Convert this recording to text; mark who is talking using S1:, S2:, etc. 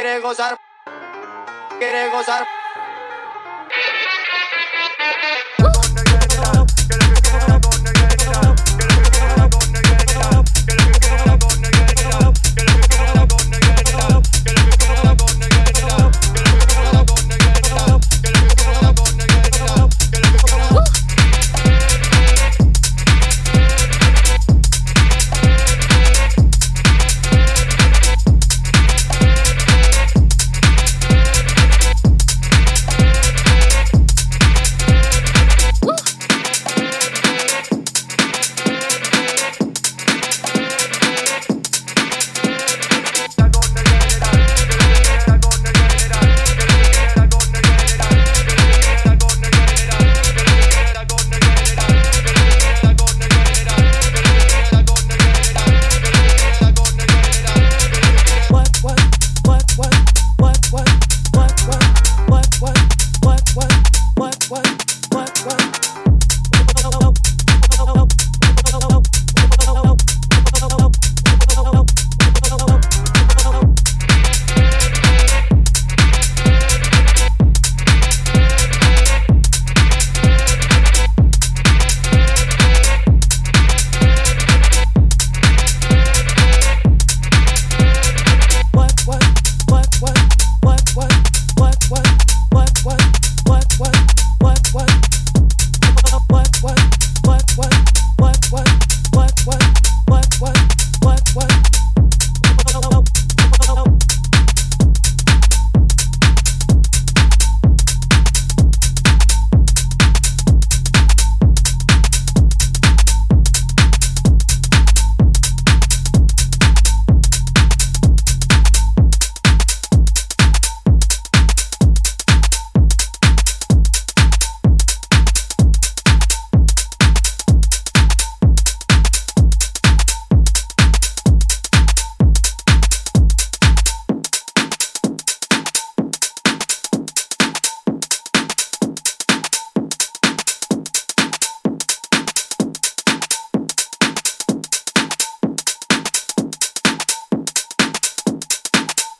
S1: Quiere gozar. Quiere gozar.